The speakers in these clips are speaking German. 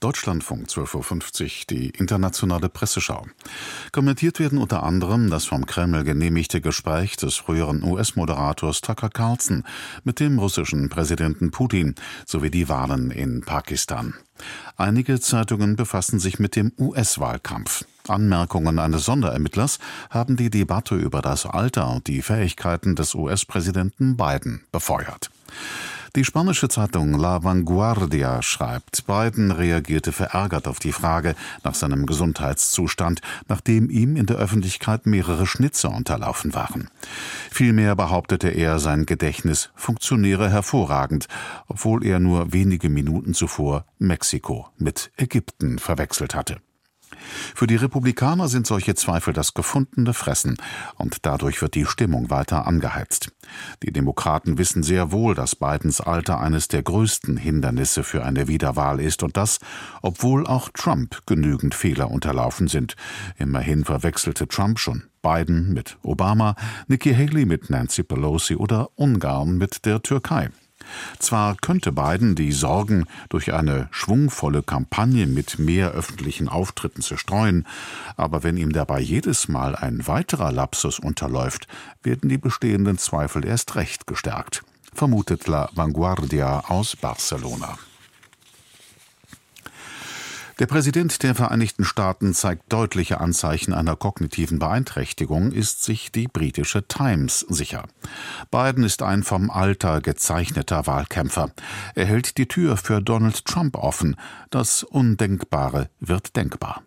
Deutschlandfunk 12.50 Uhr, die internationale Presseschau. Kommentiert werden unter anderem das vom Kreml genehmigte Gespräch des früheren US-Moderators Tucker Carlson mit dem russischen Präsidenten Putin sowie die Wahlen in Pakistan. Einige Zeitungen befassen sich mit dem US-Wahlkampf. Anmerkungen eines Sonderermittlers haben die Debatte über das Alter und die Fähigkeiten des US-Präsidenten Biden befeuert. Die spanische Zeitung La Vanguardia schreibt, Biden reagierte verärgert auf die Frage nach seinem Gesundheitszustand, nachdem ihm in der Öffentlichkeit mehrere Schnitze unterlaufen waren. Vielmehr behauptete er, sein Gedächtnis funktioniere hervorragend, obwohl er nur wenige Minuten zuvor Mexiko mit Ägypten verwechselt hatte. Für die Republikaner sind solche Zweifel das gefundene Fressen, und dadurch wird die Stimmung weiter angeheizt. Die Demokraten wissen sehr wohl, dass Bidens Alter eines der größten Hindernisse für eine Wiederwahl ist, und das, obwohl auch Trump genügend Fehler unterlaufen sind. Immerhin verwechselte Trump schon Biden mit Obama, Nikki Haley mit Nancy Pelosi oder Ungarn mit der Türkei. Zwar könnte Biden die Sorgen durch eine schwungvolle Kampagne mit mehr öffentlichen Auftritten zerstreuen, aber wenn ihm dabei jedes Mal ein weiterer Lapsus unterläuft, werden die bestehenden Zweifel erst recht gestärkt, vermutet La Vanguardia aus Barcelona. Der Präsident der Vereinigten Staaten zeigt deutliche Anzeichen einer kognitiven Beeinträchtigung, ist sich die britische Times sicher. Biden ist ein vom Alter gezeichneter Wahlkämpfer. Er hält die Tür für Donald Trump offen. Das Undenkbare wird denkbar.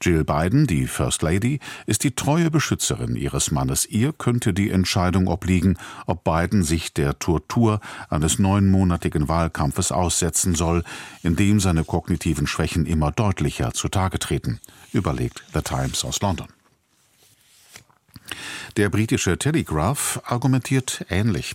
Jill Biden, die First Lady, ist die treue Beschützerin ihres Mannes. Ihr könnte die Entscheidung obliegen, ob Biden sich der Tortur eines neunmonatigen Wahlkampfes aussetzen soll, in dem seine kognitiven Schwächen immer deutlicher zutage treten, überlegt The Times aus London. Der britische Telegraph argumentiert ähnlich.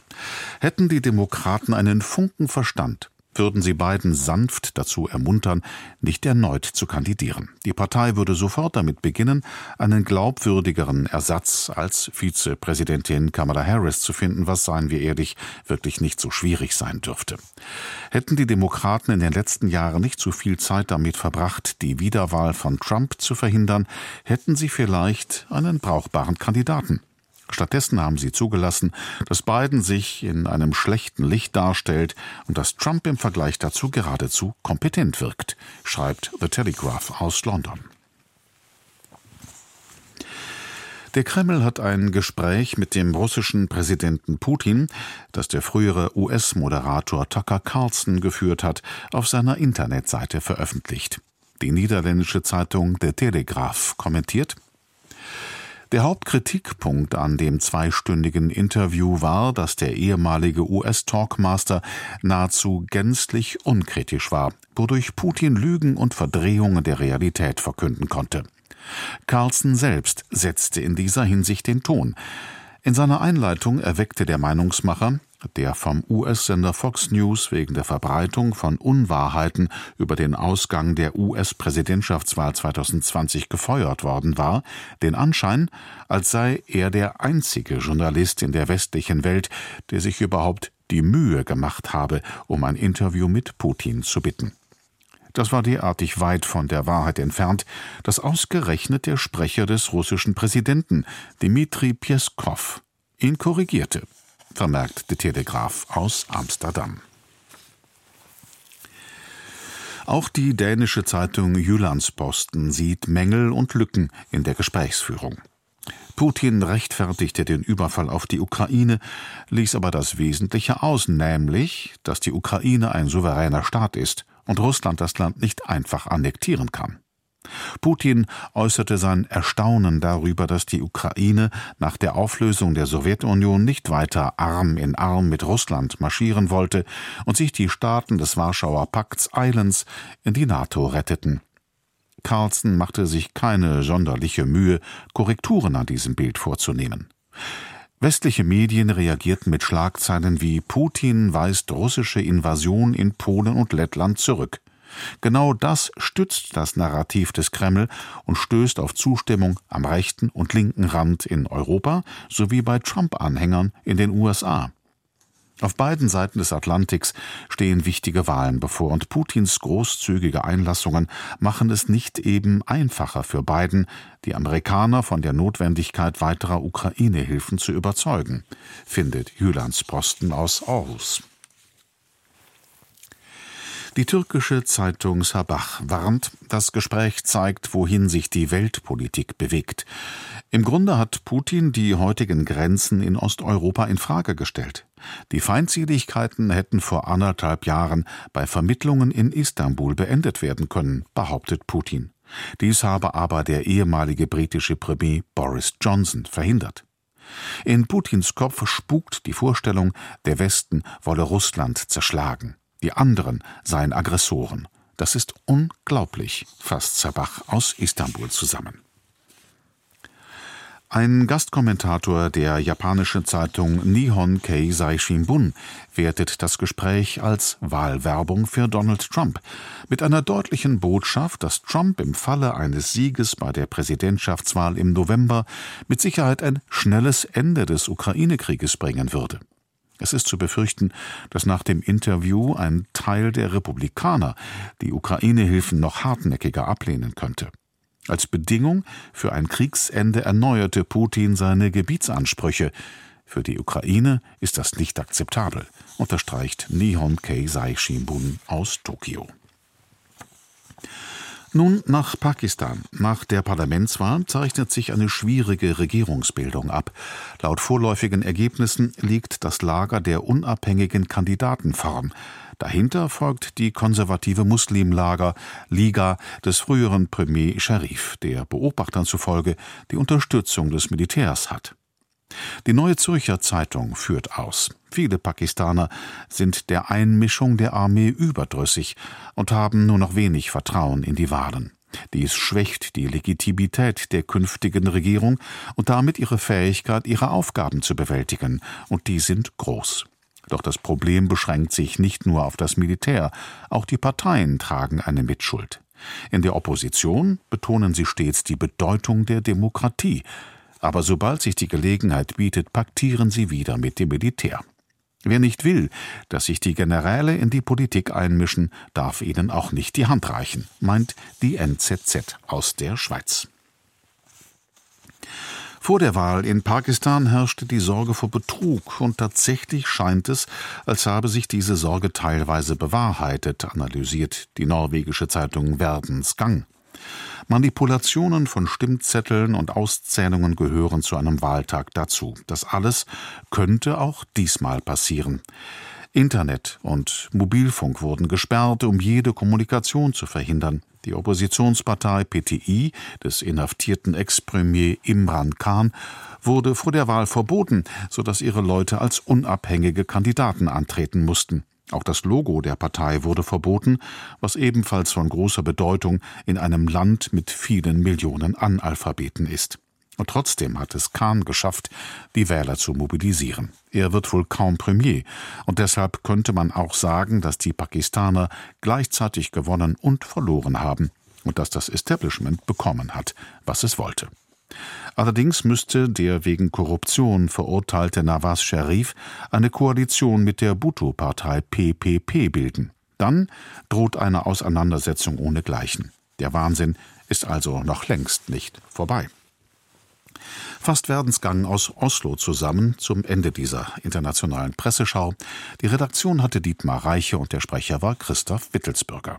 Hätten die Demokraten einen Funken Verstand, würden sie Biden sanft dazu ermuntern, nicht erneut zu kandidieren. Die Partei würde sofort damit beginnen, einen glaubwürdigeren Ersatz als Vizepräsidentin Kamala Harris zu finden, was, seien wir ehrlich, wirklich nicht so schwierig sein dürfte. Hätten die Demokraten in den letzten Jahren nicht zu viel Zeit damit verbracht, die Wiederwahl von Trump zu verhindern, hätten sie vielleicht einen brauchbaren Kandidaten. Stattdessen haben sie zugelassen, dass Biden sich in einem schlechten Licht darstellt und dass Trump im Vergleich dazu geradezu kompetent wirkt, schreibt The Telegraph aus London. Der Kreml hat ein Gespräch mit dem russischen Präsidenten Putin, das der frühere US-Moderator Tucker Carlson geführt hat, auf seiner Internetseite veröffentlicht. Die niederländische Zeitung The Telegraph kommentiert der Hauptkritikpunkt an dem zweistündigen Interview war, dass der ehemalige US-Talkmaster nahezu gänzlich unkritisch war, wodurch Putin Lügen und Verdrehungen der Realität verkünden konnte. Carlson selbst setzte in dieser Hinsicht den Ton. In seiner Einleitung erweckte der Meinungsmacher, der vom US-Sender Fox News wegen der Verbreitung von Unwahrheiten über den Ausgang der US-Präsidentschaftswahl 2020 gefeuert worden war, den Anschein, als sei er der einzige Journalist in der westlichen Welt, der sich überhaupt die Mühe gemacht habe, um ein Interview mit Putin zu bitten. Das war derartig weit von der Wahrheit entfernt, dass ausgerechnet der Sprecher des russischen Präsidenten, Dmitri Pjeskow, ihn korrigierte vermerkt der Telegraph aus Amsterdam. Auch die dänische Zeitung Jyllandsposten sieht Mängel und Lücken in der Gesprächsführung. Putin rechtfertigte den Überfall auf die Ukraine, ließ aber das Wesentliche aus, nämlich, dass die Ukraine ein souveräner Staat ist und Russland das Land nicht einfach annektieren kann. Putin äußerte sein Erstaunen darüber, dass die Ukraine nach der Auflösung der Sowjetunion nicht weiter Arm in Arm mit Russland marschieren wollte und sich die Staaten des Warschauer Pakts eilends in die NATO retteten. Carlson machte sich keine sonderliche Mühe, Korrekturen an diesem Bild vorzunehmen. Westliche Medien reagierten mit Schlagzeilen wie Putin weist russische Invasion in Polen und Lettland zurück. Genau das stützt das Narrativ des Kreml und stößt auf Zustimmung am rechten und linken Rand in Europa sowie bei Trump-Anhängern in den USA. Auf beiden Seiten des Atlantiks stehen wichtige Wahlen bevor, und Putins großzügige Einlassungen machen es nicht eben einfacher für Biden, die Amerikaner von der Notwendigkeit weiterer Ukraine-Hilfen zu überzeugen, findet Jylans Posten aus Aarhus. Die türkische Zeitung Sabah warnt, das Gespräch zeigt, wohin sich die Weltpolitik bewegt. Im Grunde hat Putin die heutigen Grenzen in Osteuropa in Frage gestellt. Die Feindseligkeiten hätten vor anderthalb Jahren bei Vermittlungen in Istanbul beendet werden können, behauptet Putin. Dies habe aber der ehemalige britische Premier Boris Johnson verhindert. In Putins Kopf spukt die Vorstellung, der Westen wolle Russland zerschlagen. Die anderen seien Aggressoren. Das ist unglaublich, fasst Zabach aus Istanbul zusammen. Ein Gastkommentator der japanischen Zeitung Nihon Keizai Shimbun wertet das Gespräch als Wahlwerbung für Donald Trump mit einer deutlichen Botschaft, dass Trump im Falle eines Sieges bei der Präsidentschaftswahl im November mit Sicherheit ein schnelles Ende des Ukraine-Krieges bringen würde. Es ist zu befürchten, dass nach dem Interview ein Teil der Republikaner die Ukraine-Hilfen noch hartnäckiger ablehnen könnte. Als Bedingung für ein Kriegsende erneuerte Putin seine Gebietsansprüche. Für die Ukraine ist das nicht akzeptabel, unterstreicht Nihon Keizai Shimbun aus Tokio. Nun nach Pakistan. Nach der Parlamentswahl zeichnet sich eine schwierige Regierungsbildung ab. Laut vorläufigen Ergebnissen liegt das Lager der unabhängigen Kandidaten vorn. Dahinter folgt die konservative Muslimlager Liga des früheren Premier Sharif, der Beobachtern zufolge die Unterstützung des Militärs hat. Die Neue Zürcher Zeitung führt aus. Viele Pakistaner sind der Einmischung der Armee überdrüssig und haben nur noch wenig Vertrauen in die Wahlen. Dies schwächt die Legitimität der künftigen Regierung und damit ihre Fähigkeit, ihre Aufgaben zu bewältigen, und die sind groß. Doch das Problem beschränkt sich nicht nur auf das Militär, auch die Parteien tragen eine Mitschuld. In der Opposition betonen sie stets die Bedeutung der Demokratie, aber sobald sich die Gelegenheit bietet, paktieren sie wieder mit dem Militär. Wer nicht will, dass sich die Generäle in die Politik einmischen, darf ihnen auch nicht die Hand reichen, meint die NZZ aus der Schweiz. Vor der Wahl in Pakistan herrschte die Sorge vor Betrug, und tatsächlich scheint es, als habe sich diese Sorge teilweise bewahrheitet, analysiert die norwegische Zeitung Verdens Gang. Manipulationen von Stimmzetteln und Auszählungen gehören zu einem Wahltag dazu. Das alles könnte auch diesmal passieren. Internet und Mobilfunk wurden gesperrt, um jede Kommunikation zu verhindern. Die Oppositionspartei PTI des inhaftierten Ex-Premier Imran Khan wurde vor der Wahl verboten, sodass ihre Leute als unabhängige Kandidaten antreten mussten. Auch das Logo der Partei wurde verboten, was ebenfalls von großer Bedeutung in einem Land mit vielen Millionen Analphabeten ist. Und trotzdem hat es Khan geschafft, die Wähler zu mobilisieren. Er wird wohl kaum Premier, und deshalb könnte man auch sagen, dass die Pakistaner gleichzeitig gewonnen und verloren haben und dass das Establishment bekommen hat, was es wollte. Allerdings müsste der wegen Korruption verurteilte Nawaz Sharif eine Koalition mit der Bhutto-Partei PPP bilden. Dann droht eine Auseinandersetzung ohnegleichen. Der Wahnsinn ist also noch längst nicht vorbei. Fast Werdensgang aus Oslo zusammen zum Ende dieser internationalen Presseschau. Die Redaktion hatte Dietmar Reiche und der Sprecher war Christoph Wittelsbürger.